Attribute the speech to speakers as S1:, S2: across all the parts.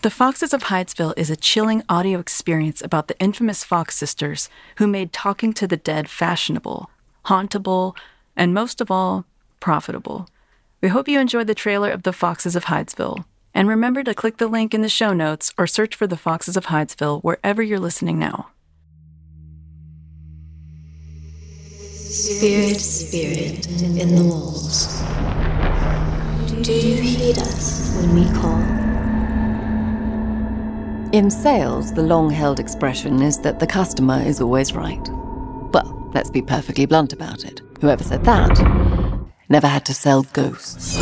S1: The Foxes of Hydesville is a chilling audio experience about the infamous Fox sisters who made talking to the dead fashionable, hauntable, and most of all, profitable. We hope you enjoyed the trailer of The Foxes of Hydesville. And remember to click the link in the show notes or search for The Foxes of Hydesville wherever you're listening now.
S2: Spirit, spirit in the walls. Do you heed us when we call?
S3: In sales, the long held expression is that the customer is always right. Well, let's be perfectly blunt about it. Whoever said that never had to sell ghosts.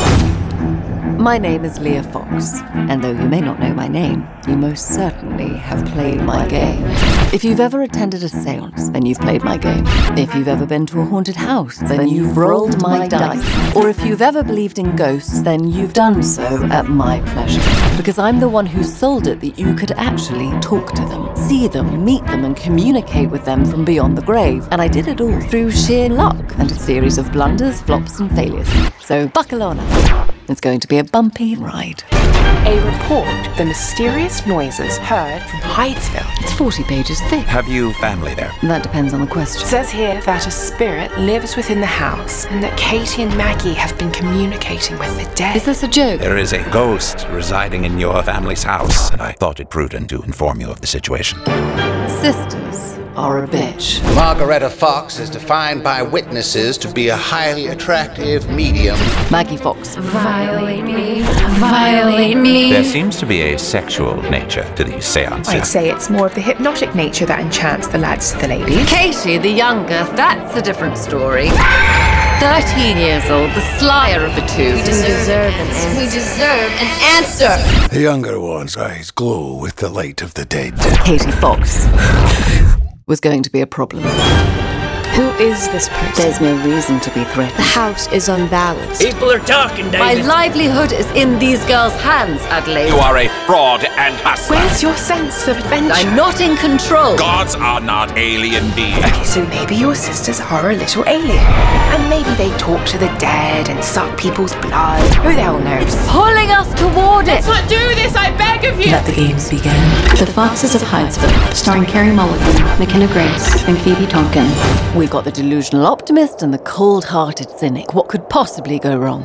S3: My name is Leah Fox, and though you may not know my name, you most certainly have played my game. If you've ever attended a seance, then you've played my game. If you've ever been to a haunted house, then you've rolled my dice. Or if you've ever believed in ghosts, then you've done so at my pleasure. Because I'm the one who sold it that you could actually talk to them, see them, meet them, and communicate with them from beyond the grave. And I did it all through sheer luck and a series of blunders, flops, and failures. So buckle on up. It's going to be a bumpy ride.
S4: A report the mysterious noises heard from Hydesville.
S3: It's 40 pages thick.
S5: Have you family there?
S3: That depends on the question.
S4: It says here that a spirit lives within the house and that Katie and Maggie have been communicating with the dead.
S3: Is this a joke?
S5: There is a ghost residing in your family's house, and I thought it prudent to inform you of the situation.
S3: Sisters are a bitch.
S6: Margaretta Fox is defined by witnesses to be a highly attractive medium.
S3: Maggie Fox.
S2: Violate me. Violate me.
S5: There seems to be a sexual nature to these seances.
S4: I'd say it's more of the hypnotic nature that enchants the lads to the ladies.
S3: Katie, the younger, that's a different story. 13 years old, the slyer of the two.
S2: We deserve an answer. We deserve an answer.
S7: The younger one's eyes glow with the light of the dead.
S3: Katie Fox was going to be a problem.
S4: Who is this person?
S3: There's no reason to be threatened.
S2: The house is unbalanced.
S8: People are talking,
S3: My livelihood is in these girls' hands, Adelaide.
S5: You are a fraud and hustler.
S4: Where's your sense of adventure?
S3: I'm not in control.
S5: Gods are not alien beings.
S4: Okay, so maybe your sisters are a little alien. And maybe they talk to the dead and suck people's blood. Who the hell knows?
S3: It's Pulling us toward it.
S4: Let's not do this, I beg of you!
S1: Let the games begin.
S9: The Foxes of Hydesville, starring Carey Mulligan, McKenna Grace, and Phoebe Tonkin.
S3: We've got the delusional optimist and the cold hearted cynic. What could possibly go wrong?